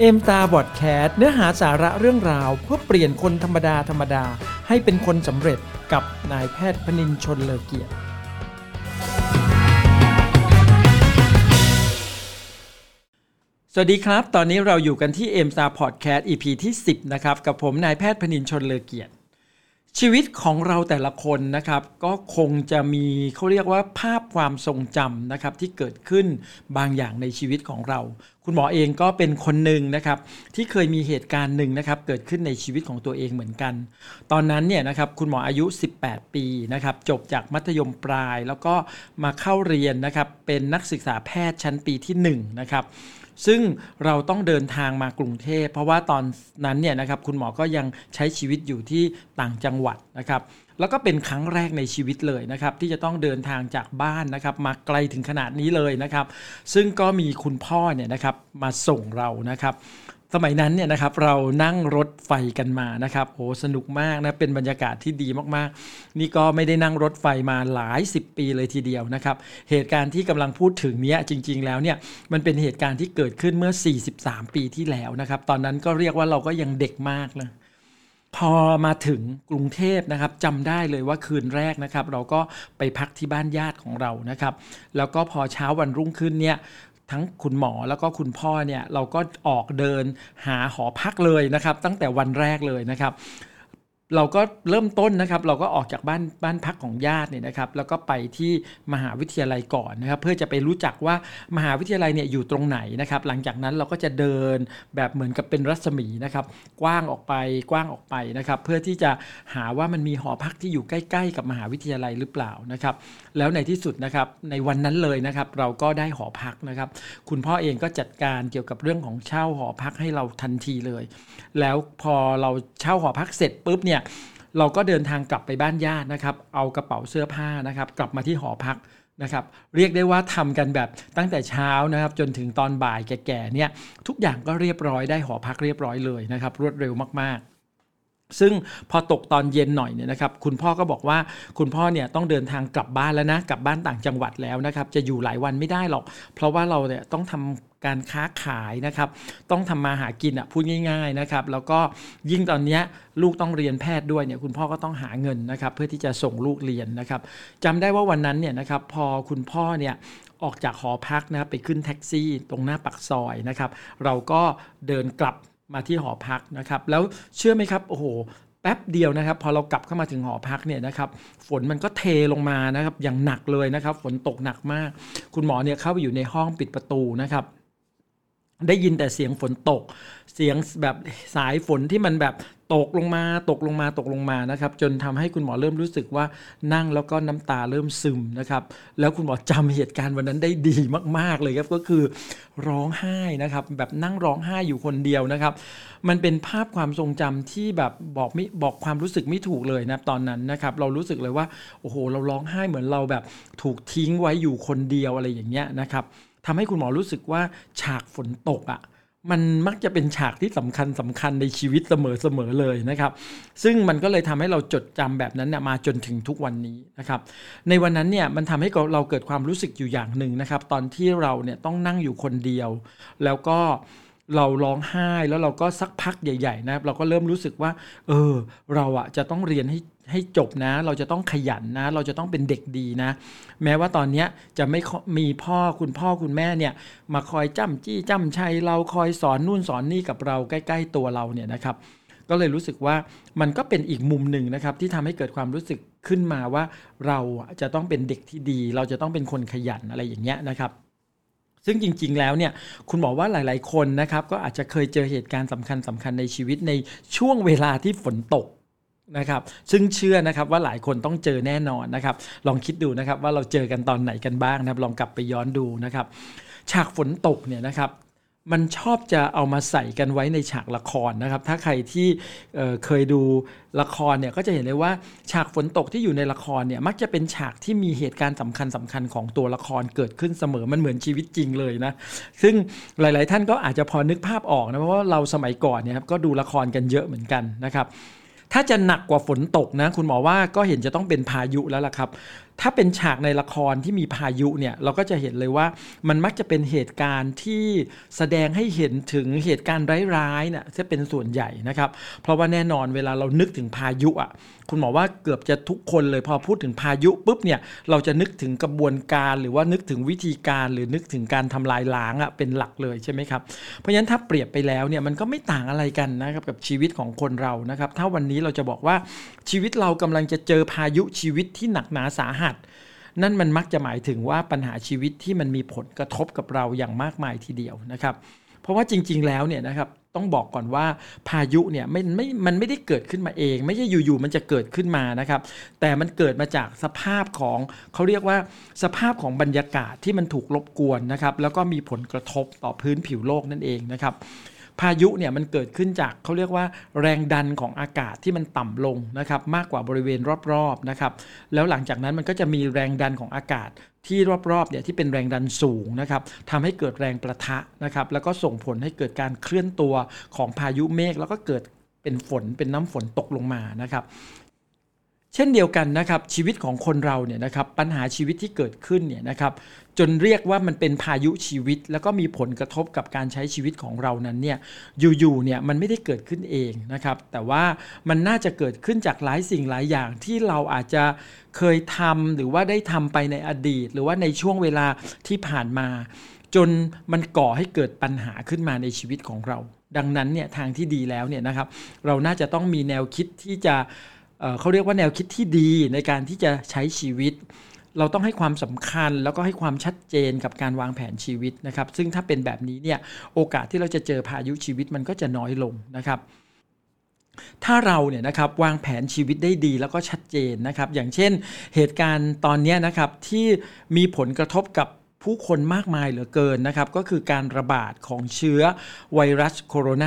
เอ็มตาพอดแคสต์เนื้อหาสาระเรื่องราว เพื่อเปลี่ยนคนธรรมดาธรรมดา ให้เป็นคนสำเร็จกับนายแพทย์พนินชนเลอเกียรติ สวัสดีครับ ตอนนี้เราอยู่กันที่เอ็มตาพอดแคสต์ EP ที่ 10 นะครับ กับผมนายแพทย์พนินชนเลอเกียรติ ชีวิตของเราแต่ละคนนะครับ ก็คงจะมีเขาเรียกว่าภาพความทรงจำนะครับที่เกิดขึ้นบางอย่างในชีวิตของเรา คุณหมอเองก็เป็นคนหนึ่งนะครับที่เคยมีเหตุการณ์หนึ่งนะครับเกิดขึ้นในชีวิตของตัวเองเหมือนกัน ตอนนั้นเนี่ยนะครับคุณหมออายุ 18 ปีนะครับจบจากมัธยมปลาย แล้วก็มาเข้าเรียนนะครับเป็นนักศึกษาแพทย์ชั้นปีที่1นะครับ ซึ่งเราต้องเดินทางมากรุงเทพ เพราะว่าตอนนั้นเนี่ยนะครับคุณหมอก็ยังใช้ชีวิตอยู่ที่ต่างจังหวัดนะครับแล้วก็เป็นครั้งแรกในชีวิตเลยนะครับ ที่จะต้องเดินทางจากบ้านนะครับ มาไกลถึงขนาดนี้เลยนะครับ ซึ่งก็มีคุณพ่อเนี่ยนะครับมาส่งเรานะครับ สมัยนั้นเนี่ยนะครับเรานั่งรถไฟกันมานะครับโอ้สนุกมากนะเป็นบรรยากาศที่ดีมากๆ นี่ก็ไม่ได้นั่งรถไฟมาหลาย 10 ปีเลยทีเดียวนะครับ เหตุการณ์ที่กำลังพูดถึงเนี้ยจริง ๆ แล้วเนี่ยมันเป็นเหตุการณ์ที่เกิดขึ้นเมื่อ 43 ปีที่แล้วนะครับ ตอนนั้นก็เรียกว่าเราก็ยังเด็กมากนะพอมาถึงกรุงเทพนะครับจำได้เลยว่าคืนแรกนะครับ เราก็ไปพักที่บ้านญาติของเรานะครับ แล้วก็พอเช้าวันรุ่งขึ้นเนี่ย ทั้งคุณหมอแล้วก็คุณพ่อเนี่ยเราก็ออกเดินหาหอพักเลยนะครับ ตั้งแต่วันแรกเลยนะครับ เราก็เริ่มต้นนะครับ เราก็ออกจากบ้านบ้านพักของญาติเนี่ยนะครับ แล้วก็ไปที่มหาวิทยาลัยก่อนนะครับ เพื่อจะไปรู้จักว่ามหาวิทยาลัยเนี่ยอยู่ตรงไหนนะครับ หลังจากนั้นเราก็จะเดินแบบเหมือนกับเป็นรัศมีนะครับ กว้างออกไปกว้างออกไปนะครับ เพื่อที่จะหาว่ามันมีหอพักที่อยู่ใกล้ ๆ กับมหาวิทยาลัยหรือเปล่านะครับ แล้วในที่สุดนะครับในวันนั้นเลยนะครับ เราก็ได้หอพักนะครับ คุณพ่อเองก็จัดการเกี่ยวกับเรื่องของเช่าหอพักให้เราทันทีเลย แล้วพอเราเช่าหอพักเสร็จปุ๊บเนี่ยเราก็เดินทางกลับไปบ้านญาตินะครับ เอากระเป๋าเสื้อผ้านะครับ กลับมาที่หอพักนะครับ เรียกได้ว่าทำกันแบบตั้งแต่เช้านะครับ จนถึงตอนบ่ายแก่ๆเนี่ยทุกอย่างก็เรียบร้อยได้หอพักเรียบร้อยเลยนะครับ รวดเร็วมากๆ ซึ่งพอตกตอนเย็นหน่อยเนี่ยนะครับคุณพ่อก็บอกว่าคุณพ่อเนี่ยต้องเดินทางกลับบ้านแล้วนะกลับบ้านต่างจังหวัดแล้วนะครับจะอยู่หลายวันไม่ได้หรอก เพราะว่าเราเนี่ยต้องทำการค้าขายนะครับต้องทำมาหากินอะพูดง่ายๆนะครับแล้วก็ยิ่งตอนนี้ลูกต้องเรียนแพทย์ด้วยเนี่ยคุณพ่อก็ต้องหาเงินนะครับเพื่อที่จะส่งลูกเรียนนะครับจำได้ว่าวันนั้นเนี่ยนะครับพอคุณพ่อเนี่ยออกจากหอพักนะครับไปขึ้นแท็กซี่ตรงหน้าปักซอยนะครับเราก็เดินกลับ มาที่หอพักนะครับ แล้วเชื่อไหมครับโอ้โหแป๊บเดียวนะครับ พอเรากลับเข้ามาถึงหอพักเนี่ยนะครับฝนมันก็เทลงมานะครับอย่างหนักเลยนะครับ ฝนตกหนักมาก คุณหมอเนี่ยเข้าไปอยู่ในห้องปิดประตูนะครับ ได้ยินแต่เสียงฝนตก เสียงแบบสายฝนที่มันแบบตกลงมาตกลงมาตกลงมานะครับ จนทำให้คุณหมอเริ่มรู้สึกว่านั่งแล้วก็น้ำตาเริ่มซึมนะครับ แล้วคุณหมอจำเหตุการณ์วันนั้นได้ดีมาก ๆเลยครับก็คือร้องไห้นะครับ แบบนั่งร้องไห้อยู่คนเดียวนะครับ มันเป็นภาพความทรงจำที่แบบบอกไม่บอกความรู้สึกไม่ถูกเลยนะตอนนั้นนะครับ เรารู้สึกเลยว่าโอ้โห เราร้องไห้เหมือนเราแบบถูกทิ้งไว้อยู่คนเดียวอะไรอย่างเงี้ยนะครับ ทำให้คุณหมอรู้สึกว่าฉากฝนตกอะ่ะมันมักจะเป็นฉากที่สำคัญสำคัญในชีวิตเสมอๆเลยนะครับ ซึ่งมันก็เลยทำให้เราจดจำแบบนั้นเนี่ยมาจนถึงทุกวันนี้นะครับ ในวันนั้นเนี่ยมันทำให้เราเกิดความรู้สึกอยู่อย่างหนึ่งนะครับ ตอนที่เราเนี่ยต้องนั่งอยู่คนเดียว แล้วก็เราร้องไห้แล้วเราก็สักพักใหญ่ๆนะครับ เราก็เริ่มรู้สึกว่า เออ เราอะจะต้องเรียนให้ ให้จบนะ เราจะต้องขยันนะ เราจะต้องเป็นเด็กดีนะ แม้ว่าตอนนี้จะไม่มีพ่อคุณพ่อคุณแม่เนี่ย มาคอยจ้ำจี้จ้ำชัยเราคอยสอนนู่นสอนนี่กับเราใกล้ ๆ ตัวเราเนี่ยนะครับ ก็เลยรู้สึกว่ามันก็เป็นอีกมุมหนึ่งนะครับ ที่ทำให้เกิดความรู้สึกขึ้นมาว่าเราจะต้องเป็นเด็กที่ดี เราจะต้องเป็นคนขยันอะไรอย่างเงี้ยนะครับซึ่งจริงๆ แล้วเนี่ยคุณบอกว่าหลายๆ คนนะครับก็อาจจะเคยเจอเหตุการณ์สำคัญสคัญในชีวิตในช่วงเวลาที่ฝนตก นะครับซึ่งเชื่อนะครับว่าหลายคนต้องเจอแน่นอนนะครับ ลองคิดดูนะครับว่าเราเจอกันตอนไหนกันบ้างนะครับ ลองกลับไปย้อนดูนะครับ ฉากฝนตกเนี่ยนะครับมันชอบจะเอามาใส่กันไว้ในฉากละครนะครับ ถ้าใครที่เเคยดูละครเนี่ยก็จะเห็นเลยว่าฉากฝนตกที่อยู่ในละครเนี่ยมักจะเป็นฉากที่มีเหตุการณ์สำคัญสคัญของตัวละครเกิดขึ้นเสมอมันเหมือนชีวิตจริงเลยนะ ซึ่งหลาย ๆ ท่านก็อาจจะพอนึกภาพออกนะเพราะว่าเราสมัยก่อนเนี่ยครับก็ดูละครกันเยอะเหมือนกันนะครับ ถ้าจะหนักกว่าฝนตกนะ คุณหมอว่าก็เห็นจะต้องเป็นพายุแล้วล่ะครับ ถ้าเป็นฉากในละครที่มีพายุเนี่ยเราก็จะเห็นเลยว่ามันมักจะเป็นเหตุการณ์ที่แสดงให้เห็นถึงเหตุการณ์ร้ายๆเนี่ยจะเป็นส่วนใหญ่นะครับ เพราะว่าแน่นอนเวลาเรานึกถึงพายุอะคุณหมอว่าเกือบจะทุกคนเลยพอพูดถึงพายุปุ๊บเนี่ยเราจะนึกถึงกระบวนการหรือว่านึกถึงวิธีการหรือนึกถึงการทำลายล้างอะเป็นหลักเลยใช่ไหมครับเพราะฉะนั้นถ้าเปรียบไปแล้วเนี่ยมันก็ไม่ต่างอะไรกันนะครับกับชีวิตของคนเรานะครับ ถ้าวันนี้เราจะบอกว่าชีวิตเรากำลังจะเจอพายุชีวิตที่หนักหนาสาหัสนั่นมันมักจะหมายถึงว่าปัญหาชีวิตที่มันมีผลกระทบกับเราอย่างมากมายทีเดียวนะครับ เพราะว่าจริง ๆ แล้วเนี่ยนะครับต้องบอกก่อนว่าพายุเนี่ยไม่ไม่มันไม่ได้เกิดขึ้นมาเอง ไม่ใช่อยู่ๆมันจะเกิดขึ้นมานะครับ แต่มันเกิดมาจากสภาพของเขาเรียกว่าสภาพของบรรยากาศที่มันถูกรบกวนนะครับ แล้วก็มีผลกระทบต่อพื้นผิวโลกนั่นเองนะครับ พายุเนี่ยมันเกิดขึ้นจากเขาเรียกว่าแรงดันของอากาศที่มันต่ำลงนะครับมากกว่าบริเวณรอบๆนะครับแล้วหลังจากนั้นมันก็จะมีแรงดันของอากาศที่รอบๆเนี่ยที่เป็นแรงดันสูงนะครับทำให้เกิดแรงประทะนะครับแล้วก็ส่งผลให้เกิดการเคลื่อนตัวของพายุเมฆแล้วก็เกิดเป็นฝนเป็นน้ำฝนตกลงมานะครับ เช่นเดียวกันนะครับชีวิตของคนเราเนี่ยนะครับปัญหาชีวิตที่เกิดขึ้นเนี่ยนะครับจนเรียกว่ามันเป็นพายุชีวิต แล้วก็มีผลกระทบกับการใช้ชีวิตของเรานั้นเนี่ยอยู่ๆเนี่ยมันไม่ได้เกิดขึ้นเองนะครับแต่ว่ามันน่าจะเกิดขึ้นจากหลายสิ่งหลายอย่างที่เราอาจจะเคยทำหรือว่าได้ทำไปในอดีต หรือว่าในช่วงเวลาที่ผ่านมา จนมันก่อให้เกิดปัญหาขึ้นมาในชีวิตของเรา ดังนั้นเนี่ยทางที่ดีแล้วเนี่ยนะครับเราน่าจะต้องมีแนวคิดที่จะ เขาเรียกว่าแนวคิดที่ดีในการที่จะใช้ชีวิต เราต้องให้ความสำคัญแล้วก็ให้ความชัดเจนกับการวางแผนชีวิตนะครับ ซึ่งถ้าเป็นแบบนี้เนี่ยโอกาสที่เราจะเจอพายุชีวิตมันก็จะน้อยลงนะครับถ้าเราเนี่ยนะครับวางแผนชีวิตได้ดีแล้วก็ชัดเจนนะครับ อย่างเช่นเหตุการณ์ตอนนี้นะครับที่มีผลกระทบกับ ผู้คนมากมายเหลือเกินนะครับก็คือการระบาดของเชื้อไวรัสโคโรน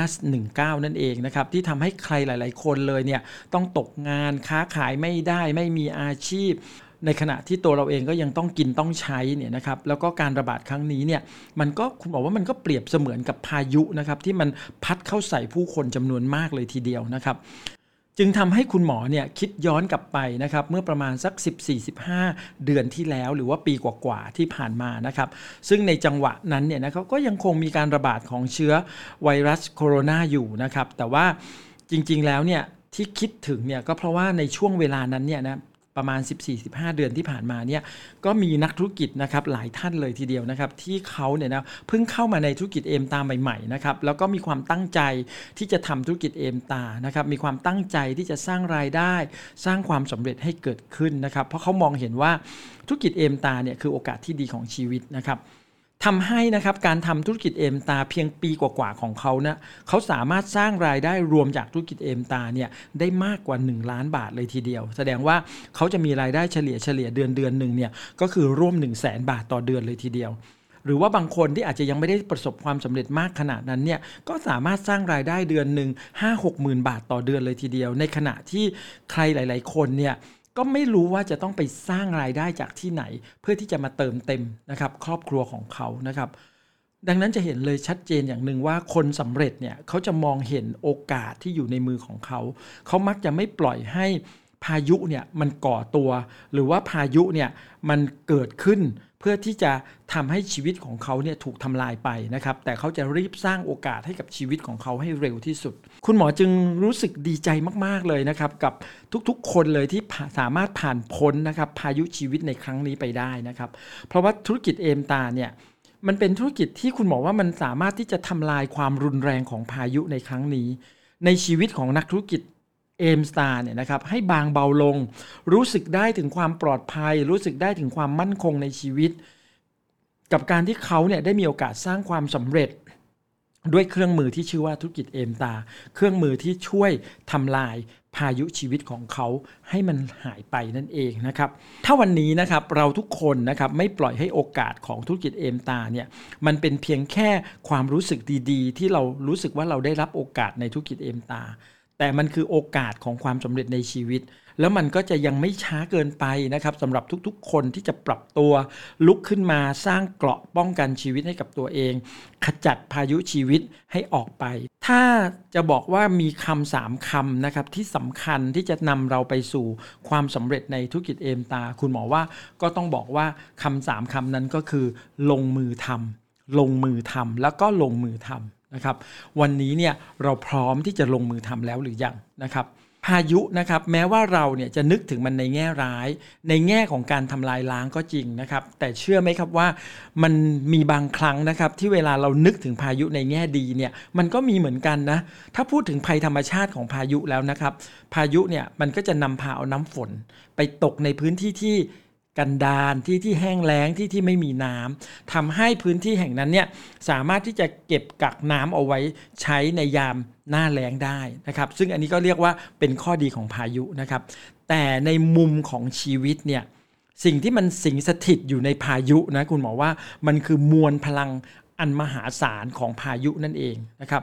า19 นั่นเองนะครับที่ทำให้ใครหลาย ๆ คนเลยเนี่ยต้องตกงานค้าขายไม่ได้ไม่มีอาชีพ ในขณะที่ตัวเราเองก็ยังต้องกินต้องใช้เนี่ยนะครับแล้วก็การระบาดครั้งนี้เนี่ยมันก็คุณบอกว่ามันก็เปรียบเสมือนกับพายุนะครับที่มันพัดเข้าใส่ผู้คนจำนวนมากเลยทีเดียวนะครับ จึงทำให้คุณหมอเนี่ยคิดย้อนกลับไปนะครับเมื่อประมาณสัก 14-15 เดือนที่แล้ว หรือว่าปีกว่าๆที่ผ่านมานะครับ ซึ่งในจังหวะนั้นเนี่ยนะครับก็ยังคงมีการระบาดของเชื้อไวรัสโคโรนาอยู่นะครับ แต่ว่าจริงๆแล้วเนี่ยที่คิดถึงเนี่ยก็เพราะว่าในช่วงเวลานั้นเนี่ยนะ ประมาณ 14-15 เดือนที่ผ่านมาเนี่ยก็มีนักธุรกิจนะครับหลายท่านเลยทีเดียวนะครับที่เขาเนี่ยนะเพิ่งเข้ามาในธุรกิจเอมตาใหม่ๆนะครับแล้วก็มีความตั้งใจที่จะทำธุรกิจเอมตานะครับมีความตั้งใจที่จะสร้างรายได้ สร้างความสำเร็จให้เกิดขึ้นนะครับเพราะเขามองเห็นว่าธุรกิจเอมตาเนี่ยคือโอกาสที่ดีของชีวิตนะครับ ทำให้นะครับการทำธุรกิจเอมตาเพียงปีกว่าๆของเขาเนะเขาสามารถสร้างรายได้รวมจากธุรกิจเอมตาเนี่ยได้มากกว่า 1 ล้านบาทเลยทีเดียว แสดงว่าเขาจะมีรายได้เฉลี่ยเฉลี่ยเดือนเดือนหนึ่งเนี่ยก็คือร่วม 1 0 0 0 0แสนบาทต่อเดือนเลยทีเดียวหรือว่าบางคนที่อาจจะยังไม่ได้ประสบความสำเร็จมากขนาดนั้นเนี่ยก็สามารถสร้างรายได้เดือนหนึ่งห้าหกหมื่นบาทต่อเดือนเลยทีเดียว ในขณะที่ใครหลาย ๆ คนเนี่ย ก็ไม่รู้ว่าจะต้องไปสร้างรายได้จากที่ไหน เพื่อที่จะมาเติมเต็มนะครับ ครอบครัวของเขานะครับ ดังนั้นจะเห็นเลยชัดเจนอย่างหนึ่งว่าคนสำเร็จเนี่ยเขาจะมองเห็นโอกาสที่อยู่ในมือของเขา เขามักจะไม่ปล่อยให้ พายุเนี่ยมันก่อตัว หรือว่าพายุเนี่ยมันเกิดขึ้นเพื่อที่จะทำให้ชีวิตของเขาเนี่ยถูกทำลายไปนะครับ แต่เขาจะรีบสร้างโอกาสให้กับชีวิตของเขาให้เร็วที่สุด คุณหมอจึงรู้สึกดีใจมาก ๆ เลยนะครับ กับทุกๆ คนเลยที่สามารถผ่านพ้นนะครับพายุชีวิตในครั้งนี้ไปได้นะครับ เพราะว่าธุรกิจเอมตาเนี่ยมันเป็นธุรกิจที่คุณหมอว่ามันสามารถที่จะทำลายความรุนแรงของพายุในครั้งนี้ ในชีวิตของนักธุรกิจ เอมสตาร์เนี่ยนะครับให้บางเบาลง รู้สึกได้ถึงความปลอดภัย รู้สึกได้ถึงความมั่นคงในชีวิต กับการที่เขาเนี่ยได้มีโอกาสสร้างความสำเร็จ ด้วยเครื่องมือที่ชื่อว่าธุรกิจเอมตา เครื่องมือที่ช่วยทำลายพายุชีวิตของเขาให้มันหายไปนั่นเองนะครับ ถ้าวันนี้นะครับเราทุกคนนะครับไม่ปล่อยให้โอกาสของธุรกิจเอมตาเนี่ยมันเป็นเพียงแค่ความรู้สึกดีๆ ที่เรารู้สึกว่าเราได้รับโอกาสในธุรกิจเอมตา แต่มันคือโอกาสของความสำเร็จในชีวิต แล้วมันก็จะยังไม่ช้าเกินไปนะครับสำหรับทุกๆ คนที่จะปรับตัวลุกขึ้นมาสร้างเกราะป้องกันชีวิตให้กับตัวเอง ขจัดพายุชีวิตให้ออกไป ถ้าจะบอกว่ามีคำสามคำนะครับที่สำคัญที่จะนำเราไปสู่ความสำเร็จในธุรกิจเอมตา คุณหมอว่าก็ต้องบอกว่าคำสามคำนั้นก็คือ ลงมือทำลงมือทำแล้วก็ลงมือทำ นะครับวันนี้เนี่ยเราพร้อมที่จะลงมือทำแล้วหรือยังนะครับพายุนะครับแม้ว่าเราเนี่ยจะนึกถึงมันในแง่ร้าย ในแง่ของการทำลายล้างก็จริงนะครับแต่เชื่อไหมครับว่ามันมีบางครั้งนะครับที่เวลาเรานึกถึงพายุในแง่ดีเนี่ยมันก็มีเหมือนกันนะถ้าพูดถึงภัยธรรมชาติของพายุแล้วนะครับ พายุเนี่ยมันก็จะนำพาเอาน้ำฝน ไปตกในพื้นที่ที่ กันดารที่ที่แห้งแล้งที่ที่ไม่มีน้ำทำให้พื้นที่แห่งนั้นเนี่ยสามารถที่จะเก็บกักน้ำเอาไว้ใช้ในยามหน้าแล้งได้นะครับ ซึ่งอันนี้ก็เรียกว่าเป็นข้อดีของพายุนะครับ แต่ในมุมของชีวิตเนี่ยสิ่งที่มันสิงสถิตอยู่ในพายุนะคุณหมอว่ามันคือมวลพลัง อันมหาศาลของพายุนั่นเองนะครับ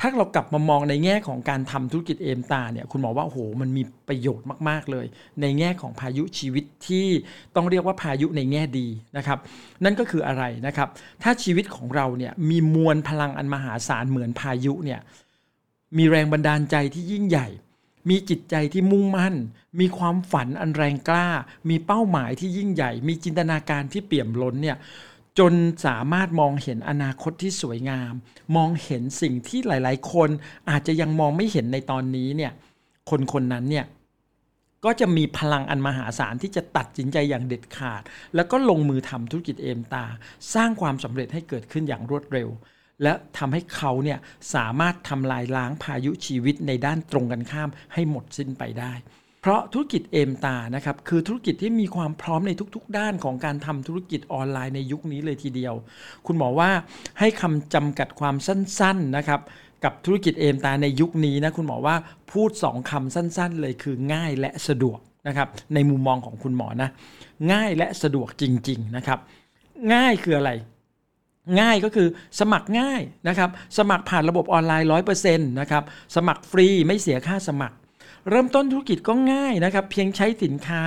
ถ้าเรากลับมามองในแง่ของการทำธุรกิจเอมตาเนี่ยคุณหมอว่าโอ้โหมันมีประโยชน์มากๆเลย ในแง่ของพายุชีวิตที่ต้องเรียกว่าพายุในแง่ดีนะครับนั่นก็คืออะไรนะครับถ้าชีวิตของเราเนี่ยมีมวลพลังอันมหาศาลเหมือนพายุเนี่ยมีแรงบันดาลใจที่ยิ่งใหญ่มีจิตใจที่มุ่งมั่น มีความฝันอันแรงกล้า มีเป้าหมายที่ยิ่งใหญ่ มีจินตนาการที่เปี่ยมล้นเนี่ย จนสามารถมองเห็นอนาคตที่สวยงาม มองเห็นสิ่งที่หลาย ๆ คนอาจจะยังมองไม่เห็นในตอนนี้เนี่ยคนคนนั้นเนี่ยก็จะมีพลังอันมหาศาลที่จะตัดสินใจอย่างเด็ดขาด แล้วก็ลงมือทำธุรกิจเอมตา สร้างความสำเร็จให้เกิดขึ้นอย่างรวดเร็ว และทำให้เขาเนี่ยสามารถทำลายล้างพายุชีวิตในด้านตรงกันข้ามให้หมดสิ้นไปได้ เพราะธุรกิจเอมตานะครับคือธุรกิจที่มีความพร้อมในทุกๆ ด้านของการทำธุรกิจออนไลน์ในยุคนี้เลยทีเดียว คุณหมอว่าให้คำจำกัดความสั้นๆนะครับกับธุรกิจเอมตาในยุคนี้นะคุณหมอว่าพูด 2คำสั้น ๆ เลยคือง่ายและสะดวกนะครับในมุมมองของคุณหมอนะง่ายและสะดวกจริง ๆนะครับ ง่ายคืออะไร ง่ายก็คือสมัครง่ายนะครับ สมัครผ่านระบบออนไลน์ 100%นะครับสมัครฟรีไม่เสียค่าสมัคร เริ่มต้นธุรกิจก็ง่ายนะครับ เพียงใช้สินค้า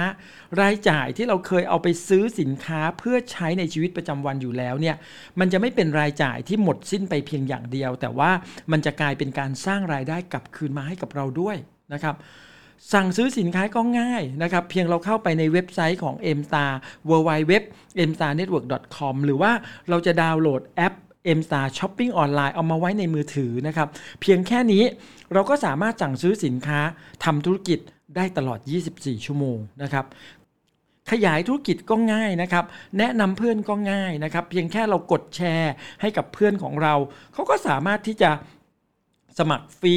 รายจ่ายที่เราเคยเอาไปซื้อสินค้าเพื่อใช้ในชีวิตประจำวันอยู่แล้วเนี่ยมันจะไม่เป็นรายจ่ายที่หมดสิ้นไปเพียงอย่างเดียว แต่ว่ามันจะกลายเป็นการสร้างรายได้กลับคืนมาให้กับเราด้วยนะครับสั่งซื้อสินค้าก็ง่ายนะครับ เพียงเราเข้าไปในเว็บไซต์ของ m s t a r w w w m s t a r n e t w o r k com หรือว่าเราจะดาวน์โหลดแอป m s t a r Shopping ออนไลน์เอามาไว้ในมือถือนะครับ เพียงแค่นี้เราก็สามารถสั่งซื้อสินค้าทำธุรกิจได้ตลอด 24 ชั่วโมงนะครับขยายธุรกิจก็ง่ายนะครับ แนะนำเพื่อนก็ง่ายนะครับ เพียงแค่เรากดแชร์ให้กับเพื่อนของเรา เขาก็สามารถที่จะสมัครฟรี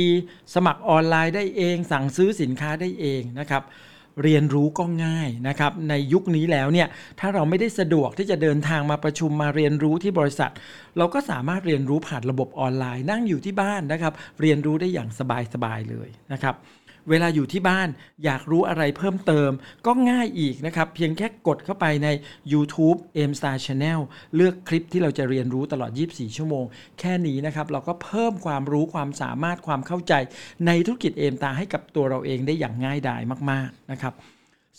สมัครออนไลน์ได้เอง สั่งซื้อสินค้าได้เองนะครับ เรียนรู้ก็ง่ายนะครับ ในยุคนี้แล้วเนี่ย ถ้าเราไม่ได้สะดวกที่จะเดินทางมาประชุมมาเรียนรู้ที่บริษัท เราก็สามารถเรียนรู้ผ่านระบบออนไลน์นั่งอยู่ที่บ้านนะครับ เรียนรู้ได้อย่างสบายๆเลยนะครับเวลาอยู่ที่บ้านอยากรู้อะไรเพิ่มเติม ก็ง่ายอีกนะครับ เพียงแค่กดเข้าไปใน YouTube m Star Channel เลือกคลิปที่เราจะเรียนรู้ตลอด 24 ชั่วโมง แค่นี้นะครับ เราก็เพิ่มความรู้ความสามารถความเข้าใจ ในธุรกิจเอมตาให้กับตัวเราเองได้อย่างง่ายดายมาก ๆ นะครับ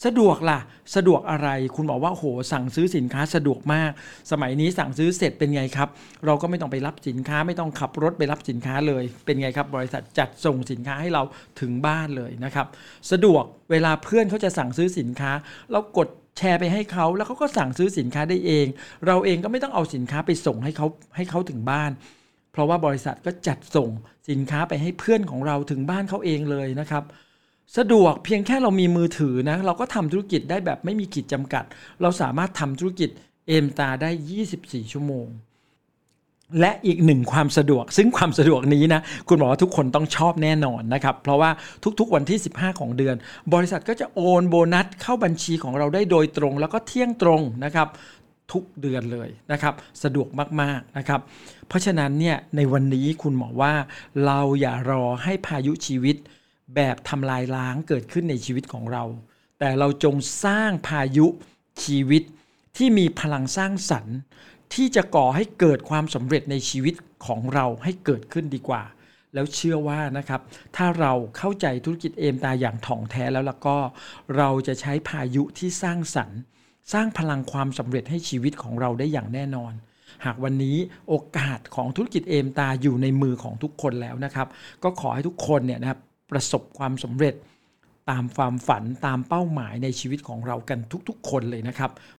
สะดวกล่ะ สะดวกอะไร คุณบอกว่าโหสั่งซื้อสินค้าสะดวกมาก สมัยนี้สั่งซื้อเสร็จเป็นไงครับ เราก็ไม่ต้องไปรับสินค้าไม่ต้องขับรถไปรับสินค้าเลย เป็นไงครับ บริษัทจัดส่งสินค้าให้เราถึงบ้านเลยนะครับ สะดวกเวลาเพื่อนเขาจะสั่งซื้อสินค้า เรากดแชร์ไปให้เขาแล้วเขาก็สั่งซื้อสินค้าได้เอง เราเองก็ไม่ต้องเอาสินค้าไปส่งให้เขาให้เขาถึงบ้าน เพราะว่าบริษัทก็จัดส่งสินค้าไปให้เพื่อนของเราถึงบ้านเขาเองเลยนะครับ สะดวกเพียงแค่เรามีมือถือนะ เราก็ทำธุรกิจได้แบบไม่มีขีดจำกัด เราสามารถทำธุรกิจเอมตาได้ 24 ชั่วโมง และอีกหนึ่งความสะดวก ซึ่งความสะดวกนี้นะคุณบอกว่าทุกคนต้องชอบแน่นอนนะครับ เพราะว่าทุกๆวันที่ 15 ของเดือน บริษัทก็จะโอนโบนัสเข้าบัญชีของเราได้โดยตรง แล้วก็เที่ยงตรงนะครับทุกเดือนเลยนะครับ สะดวกมากๆนะครับ เพราะฉะนั้นเนี่ยในวันนี้คุณหมอว่าเราอย่ารอให้พายุชีวิต แบบทำลายล้างเกิดขึ้นในชีวิตของเรา แต่เราจงสร้างพายุชีวิตที่มีพลังสร้างสรรค์ที่จะก่อให้เกิดความสำเร็จในชีวิตของเราให้เกิดขึ้นดีกว่า แล้วเชื่อว่านะครับ ถ้าเราเข้าใจธุรกิจเอมตาอย่างถ่องแท้แล้วแล้วก็ เราจะใช้พายุที่สร้างสรรค์ สร้างพลังความสำเร็จให้ชีวิตของเราได้อย่างแน่นอน หากวันนี้โอกาสของธุรกิจเอมตาอยู่ในมือของทุกคนแล้วนะครับ ก็ขอให้ทุกคนเนี่ยนะครับ ประสบความสำเร็จตามความฝันตามเป้าหมายในชีวิตของเรากันทุกๆ คนเลยนะครับ